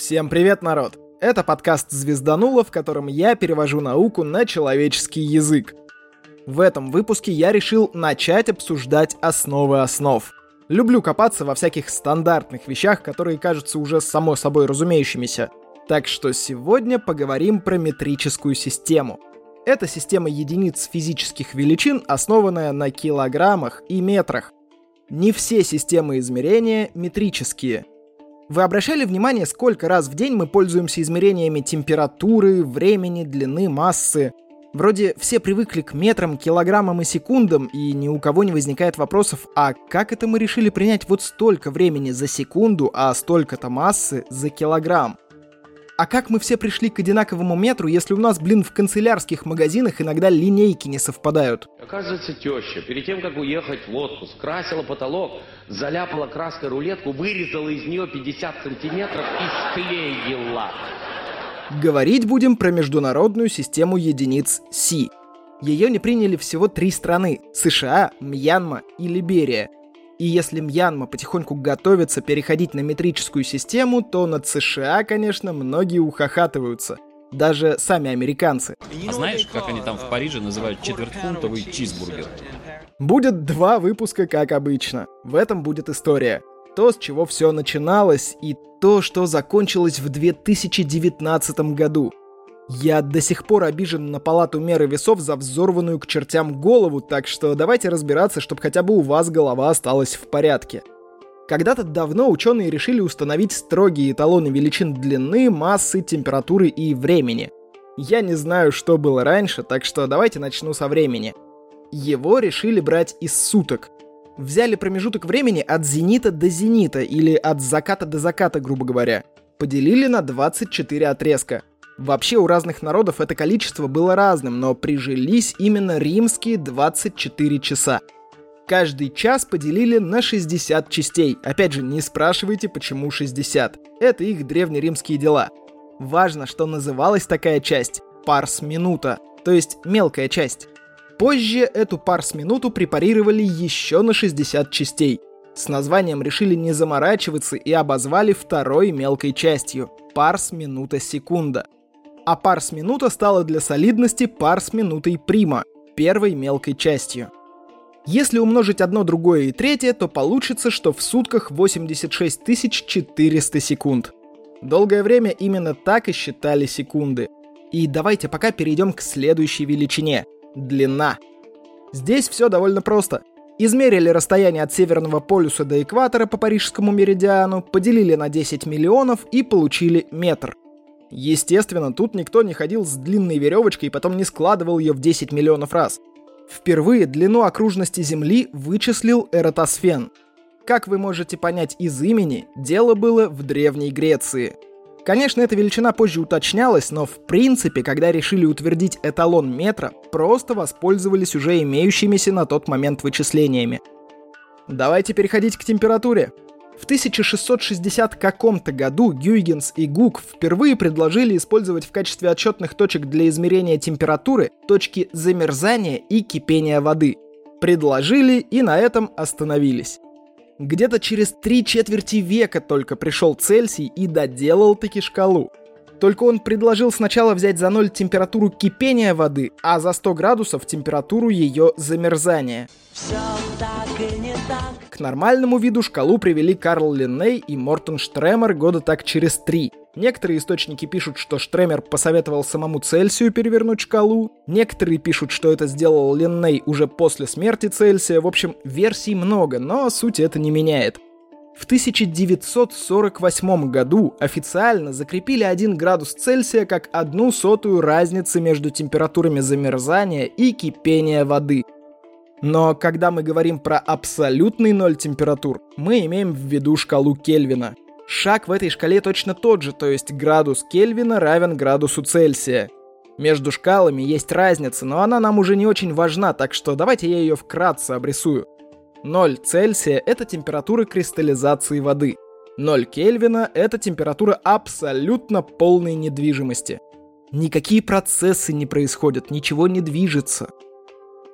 Всем привет, народ! Это подкаст «Звездануло», в котором я перевожу науку на человеческий язык. В этом выпуске я решил начать обсуждать основы основ. Люблю копаться во всяких стандартных вещах, которые кажутся уже само собой разумеющимися. Так что сегодня поговорим про метрическую систему. Это система единиц физических величин, основанная на килограммах и метрах. Не все системы измерения метрические. Вы обращали внимание, сколько раз в день мы пользуемся измерениями температуры, времени, длины, массы? Вроде все привыкли к метрам, килограммам и секундам, и ни у кого не возникает вопросов, а как это мы решили принять вот столько времени за секунду, а столько-то массы за килограмм? А как мы все пришли к одинаковому метру, если у нас, блин, в канцелярских магазинах иногда линейки не совпадают? Оказывается, теща, перед тем, как уехать в отпуск, красила потолок, заляпала краской рулетку, вырезала из нее 50 сантиметров и склеила. Говорить будем про международную систему единиц Си. Ее не приняли всего три страны – США, Мьянма и Либерия – и если Мьянма потихоньку готовится переходить на метрическую систему, то над США, конечно, многие ухахатываются. Даже сами американцы. А знаешь, как они там в Париже называют четвертьфунтовый чизбургер? Будет два выпуска, как обычно. В этом будет история. То, с чего все начиналось, и то, что закончилось в 2019 году. Я до сих пор обижен на палату меры весов за взорванную к чертям голову, так что давайте разбираться, чтобы хотя бы у вас голова осталась в порядке. Когда-то давно ученые решили установить строгие эталоны величин длины, массы, температуры и времени. Я не знаю, что было раньше, так что давайте начну со времени. Его решили брать из суток. Взяли промежуток времени от зенита до зенита, или от заката до заката, грубо говоря. Поделили на 24 отрезка – Вообще у разных народов это количество было разным, но прижились именно римские 24 часа. Каждый час поделили на 60 частей. Опять же, не спрашивайте, почему 60. Это их древнеримские дела. Важно, что называлась такая часть парс-минута, то есть мелкая часть. Позже эту парс-минуту препарировали еще на 60 частей. С названием решили не заморачиваться и обозвали второй мелкой частью – парс-минута-секунда – а парс-минута стала для солидности парс-минутой прима, первой мелкой частью. Если умножить одно, другое и третье, то получится, что в сутках 86 400 секунд. Долгое время именно так и считали секунды. И давайте пока перейдем к следующей величине – длина. Здесь все довольно просто. Измерили расстояние от Северного полюса до экватора по парижскому меридиану, поделили на 10 миллионов и получили метр. Естественно, тут никто не ходил с длинной веревочкой и потом не складывал ее в 10 миллионов раз. Впервые длину окружности Земли вычислил Эратосфен. Как вы можете понять из имени, дело было в Древней Греции. Конечно, эта величина позже уточнялась, но в принципе, когда решили утвердить эталон метра, просто воспользовались уже имеющимися на тот момент вычислениями. Давайте переходить к температуре. В 1660 каком-то году Гюйгенс и Гук впервые предложили использовать в качестве отчетных точек для измерения температуры точки замерзания и кипения воды. Предложили и на этом остановились. Где-то через три четверти века только пришел Цельсий и доделал таки шкалу. Только он предложил сначала взять за ноль температуру кипения воды, а за 100 градусов температуру ее замерзания. Все так и не так. К нормальному виду шкалу привели Карл Линней и Мортон Штремер года так через три. Некоторые источники пишут, что Штремер посоветовал самому Цельсию перевернуть шкалу. Некоторые пишут, что это сделал Линней уже после смерти Цельсия. В общем, версий много, но суть это не меняет. В 1948 году официально закрепили 1 градус Цельсия как одну сотую разницы между температурами замерзания и кипения воды. Но когда мы говорим про абсолютный ноль температур, мы имеем в виду шкалу Кельвина. Шаг в этой шкале точно тот же, то есть градус Кельвина равен градусу Цельсия. Между шкалами есть разница, но она нам уже не очень важна, так что давайте я ее вкратце обрисую. 0 Цельсия – это температура кристаллизации воды. 0 Кельвина – это температура абсолютно полной недвижимости. Никакие процессы не происходят, ничего не движется.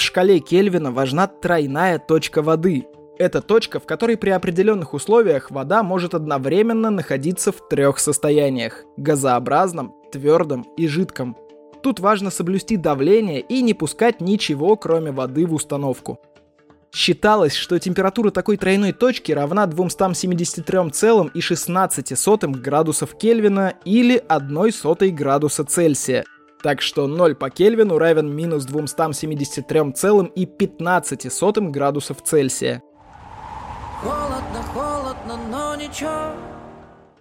В шкале Кельвина важна тройная точка воды. Это точка, в которой при определенных условиях вода может одновременно находиться в трех состояниях – газообразном, твердом и жидком. Тут важно соблюсти давление и не пускать ничего, кроме воды в установку. Считалось, что температура такой тройной точки равна 273,16 градусов Кельвина или 1 сотой градуса Цельсия. Так что 0 по Кельвину равен минус 273,15 градусов Цельсия. Холодно, холодно, но ничего.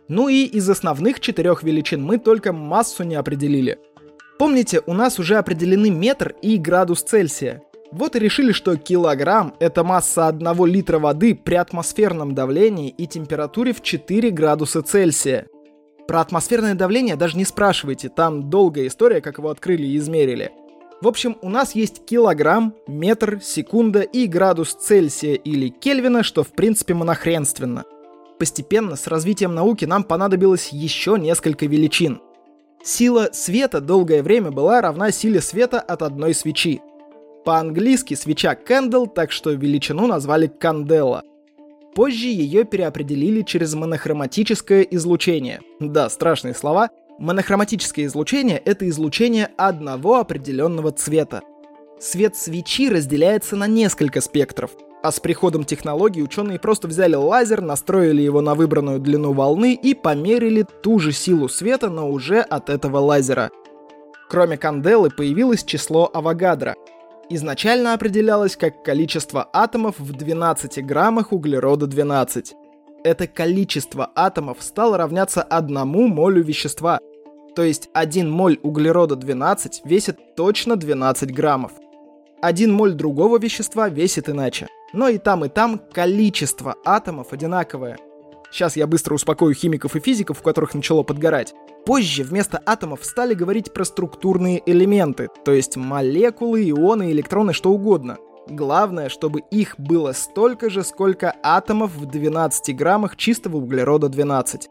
Ну и из основных четырех величин мы только массу не определили. Помните, у нас уже определены метр и градус Цельсия. Вот и решили, что килограмм — это масса одного литра воды при атмосферном давлении и температуре в 4 градуса Цельсия. Про атмосферное давление даже не спрашивайте, там долгая история, как его открыли и измерили. В общем, у нас есть килограмм, метр, секунда и градус Цельсия или Кельвина, что в принципе монохренственно. Постепенно с развитием науки нам понадобилось еще несколько величин. Сила света долгое время была равна силе света от одной свечи. По-английски свеча candle, так что величину назвали кандела. Позже ее переопределили через монохроматическое излучение. Да, страшные слова. Монохроматическое излучение — это излучение одного определенного цвета. Свет свечи разделяется на несколько спектров. А с приходом технологий ученые просто взяли лазер, настроили его на выбранную длину волны и померили ту же силу света, но уже от этого лазера. Кроме канделы появилось число Авогадро — изначально определялось как количество атомов в 12 граммах углерода-12. Это количество атомов стало равняться одному молю вещества. То есть 1 моль углерода-12 весит точно 12 граммов. 1 моль другого вещества весит иначе. Но и там, и там количество атомов одинаковое. Сейчас я быстро успокою химиков и физиков, у которых начало подгорать. Позже вместо атомов стали говорить про структурные элементы, то есть молекулы, ионы, электроны, что угодно. Главное, чтобы их было столько же, сколько атомов в 12 граммах чистого углерода 12.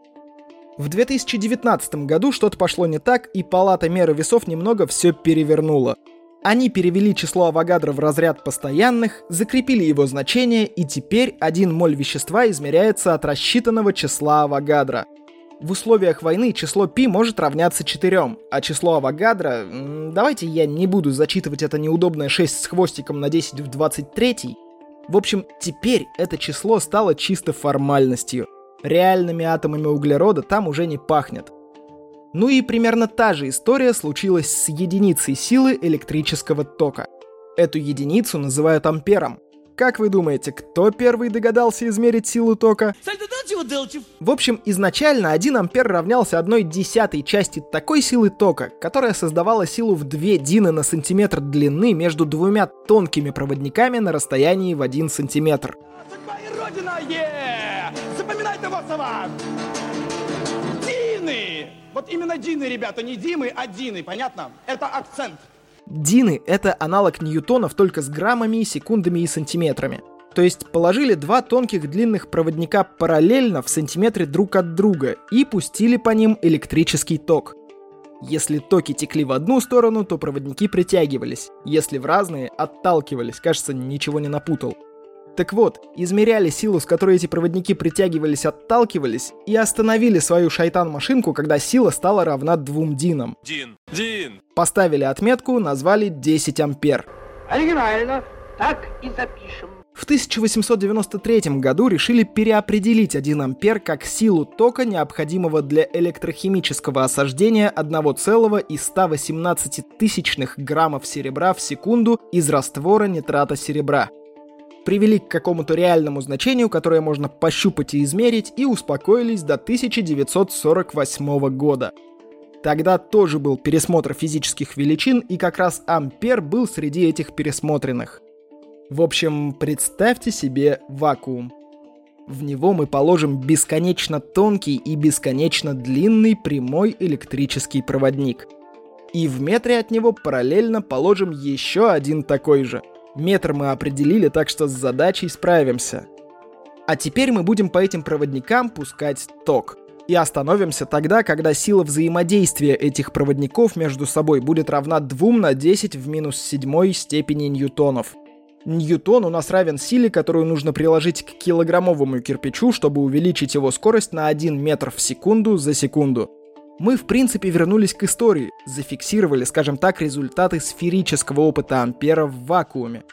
В 2019 году что-то пошло не так, и палата меры весов немного все перевернула. Они перевели число Авогадро в разряд постоянных, закрепили его значение, и теперь 1 моль вещества измеряется от рассчитанного числа Авогадро – в условиях войны число π может равняться 4, а число Авогадро... Давайте я не буду зачитывать это неудобное 6 с хвостиком на 10 в 23. В общем, теперь это число стало чисто формальностью. Реальными атомами углерода там уже не пахнет. Ну и примерно та же история случилась с единицей силы электрического тока. Эту единицу называют ампером, как вы думаете, кто первый догадался измерить силу тока? В общем, изначально 1 ампер равнялся одной десятой части такой силы тока, которая создавала силу в 2 дины на сантиметр длины между двумя тонкими проводниками на расстоянии в 1 сантиметр. Родина! Запоминайте его слова! Дины! Вот именно Дины, ребята, не Димы, а Дины, понятно? Это акцент. Дины — это аналог ньютонов только с граммами, секундами и сантиметрами. То есть положили два тонких длинных проводника параллельно в сантиметре друг от друга и пустили по ним электрический ток. Если токи текли в одну сторону, то проводники притягивались. Если в разные, отталкивались. Кажется, ничего не напутал. Так вот, измеряли силу, с которой эти проводники притягивались, отталкивались, и остановили свою шайтан-машинку, когда сила стала равна двум динам. Дин, Дин! Поставили отметку, назвали 10 ампер. Оригинально, так и запишем. В 1893 году решили переопределить 1 ампер как силу тока, необходимого для электрохимического осаждения 1,118 тысячных граммов серебра в секунду из раствора нитрата серебра привели к какому-то реальному значению, которое можно пощупать и измерить, и успокоились до 1948 года. Тогда тоже был пересмотр физических величин, и как раз ампер был среди этих пересмотренных. В общем, представьте себе вакуум. В него мы положим бесконечно тонкий и бесконечно длинный прямой электрический проводник. И в метре от него параллельно положим еще один такой же – Метр мы определили, так что с задачей справимся. А теперь мы будем по этим проводникам пускать ток. И остановимся тогда, когда сила взаимодействия этих проводников между собой будет равна 2 на 10 в минус 7 степени ньютонов. Ньютон у нас равен силе, которую нужно приложить к килограммовому кирпичу, чтобы увеличить его скорость на 1 метр в секунду за секунду. Мы, в принципе, вернулись к истории, зафиксировали, скажем так, результаты сферического опыта Ампера в вакууме.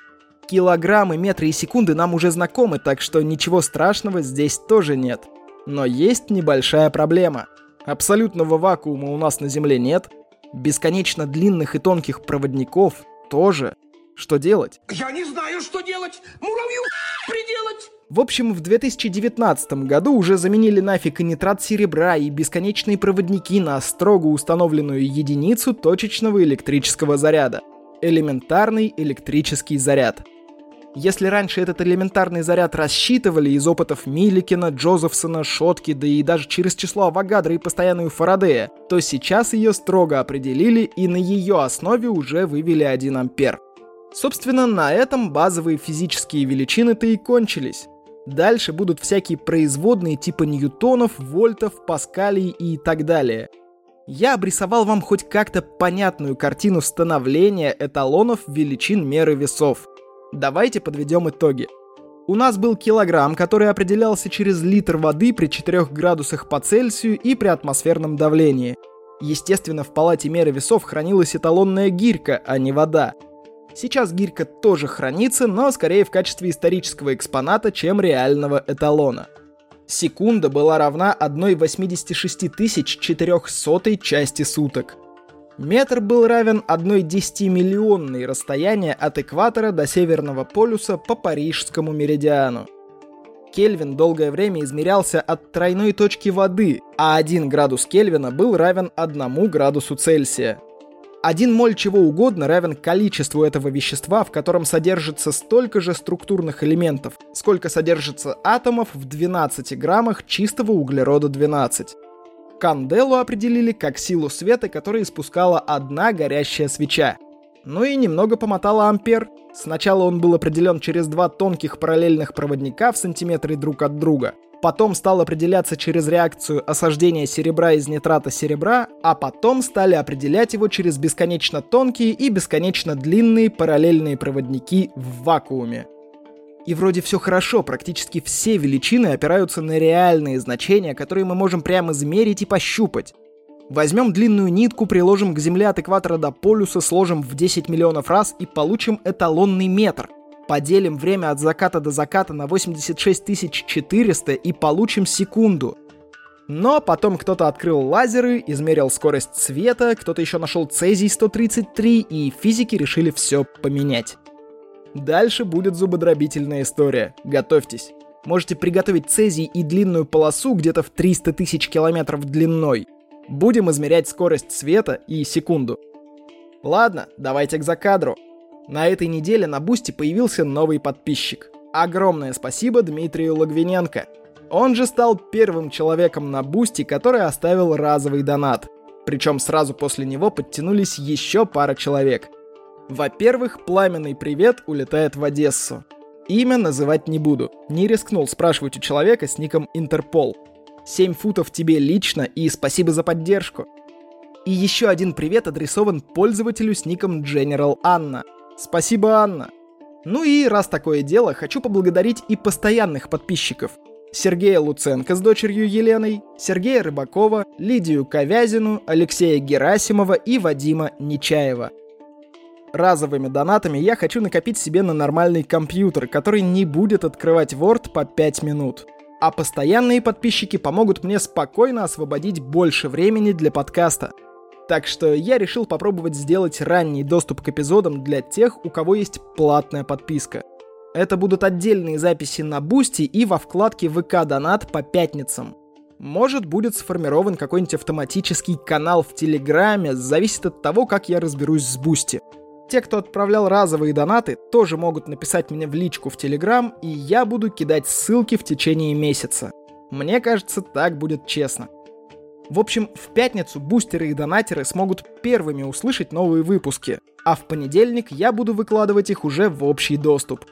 Килограммы, метры и секунды нам уже знакомы, так что ничего страшного здесь тоже нет. Но есть небольшая проблема. Абсолютного вакуума у нас на Земле нет, бесконечно длинных и тонких проводников тоже. Что делать? Я не знаю, что делать. Муравью приделать. В общем, в 2019 году уже заменили нафиг и нитрат серебра, и бесконечные проводники на строго установленную единицу точечного электрического заряда. Элементарный электрический заряд. Если раньше этот элементарный заряд рассчитывали из опытов Миликина, Джозефсона, Шотки, да и даже через число Авогадро и постоянную Фарадея, то сейчас ее строго определили и на ее основе уже вывели 1 ампер. Собственно, на этом базовые физические величины-то и кончились. Дальше будут всякие производные типа ньютонов, вольтов, паскалей и так далее. Я обрисовал вам хоть как-то понятную картину становления эталонов величин меры весов – Давайте подведем итоги. У нас был килограмм, который определялся через литр воды при 4 градусах по Цельсию и при атмосферном давлении. Естественно, в палате меры весов хранилась эталонная гирька, а не вода. Сейчас гирька тоже хранится, но скорее в качестве исторического экспоната, чем реального эталона. Секунда была равна 1,86 400 части суток. Метр был равен 1,10-миллионной расстояния от экватора до Северного полюса по Парижскому меридиану. Кельвин долгое время измерялся от тройной точки воды, а 1 градус Кельвина был равен 1 градусу Цельсия. Один моль чего угодно равен количеству этого вещества, в котором содержится столько же структурных элементов, сколько содержится атомов в 12 граммах чистого углерода 12. Канделу определили как силу света, которая испускала одна горящая свеча. Ну и немного помотала ампер. Сначала он был определен через два тонких параллельных проводника в сантиметре друг от друга. Потом стал определяться через реакцию осаждения серебра из нитрата серебра, а потом стали определять его через бесконечно тонкие и бесконечно длинные параллельные проводники в вакууме. И вроде все хорошо, практически все величины опираются на реальные значения, которые мы можем прямо измерить и пощупать. Возьмем длинную нитку, приложим к Земле от экватора до полюса, сложим в 10 миллионов раз и получим эталонный метр. Поделим время от заката до заката на 86 400 и получим секунду. Но потом кто-то открыл лазеры, измерил скорость света, кто-то еще нашел цезий 133, и физики решили все поменять. Дальше будет зубодробительная история. Готовьтесь. Можете приготовить цезий и длинную полосу где-то в 300 тысяч километров длиной. Будем измерять скорость света и секунду. Ладно, давайте к закадру. На этой неделе на Boosty появился новый подписчик. Огромное спасибо Дмитрию Логвиненко. Он же стал первым человеком на Boosty, который оставил разовый донат. Причем сразу после него подтянулись еще пара человек. Во-первых, пламенный привет улетает в Одессу. Имя называть не буду. Не рискнул спрашивать у человека с ником Интерпол. 7 футов тебе лично и спасибо за поддержку. И еще один привет адресован пользователю с ником General Анна. Спасибо, Анна. Ну и раз такое дело, хочу поблагодарить и постоянных подписчиков. Сергея Луценко с дочерью Еленой, Сергея Рыбакова, Лидию Ковязину, Алексея Герасимова и Вадима Нечаева – разовыми донатами я хочу накопить себе на нормальный компьютер, который не будет открывать Word по 5 минут. А постоянные подписчики помогут мне спокойно освободить больше времени для подкаста. Так что я решил попробовать сделать ранний доступ к эпизодам для тех, у кого есть платная подписка. Это будут отдельные записи на Boosty и во вкладке VK Donut по пятницам. Может, будет сформирован какой-нибудь автоматический канал в Телеграме, зависит от того, как я разберусь с Boosty. Те, кто отправлял разовые донаты, тоже могут написать мне в личку в Телеграм, и я буду кидать ссылки в течение месяца. Мне кажется, так будет честно. В общем, в пятницу бустеры и донатеры смогут первыми услышать новые выпуски, а в понедельник я буду выкладывать их уже в общий доступ.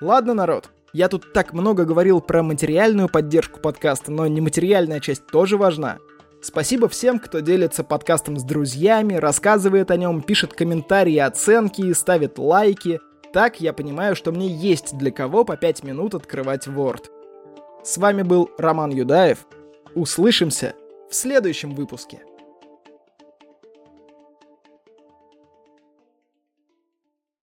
Ладно, народ, я тут так много говорил про материальную поддержку подкаста, но нематериальная часть тоже важна. Спасибо всем, кто делится подкастом с друзьями, рассказывает о нем, пишет комментарии, оценки, ставит лайки. так я понимаю, что мне есть для кого по 5 минут открывать Word. С вами был Роман Юдаев. Услышимся в следующем выпуске.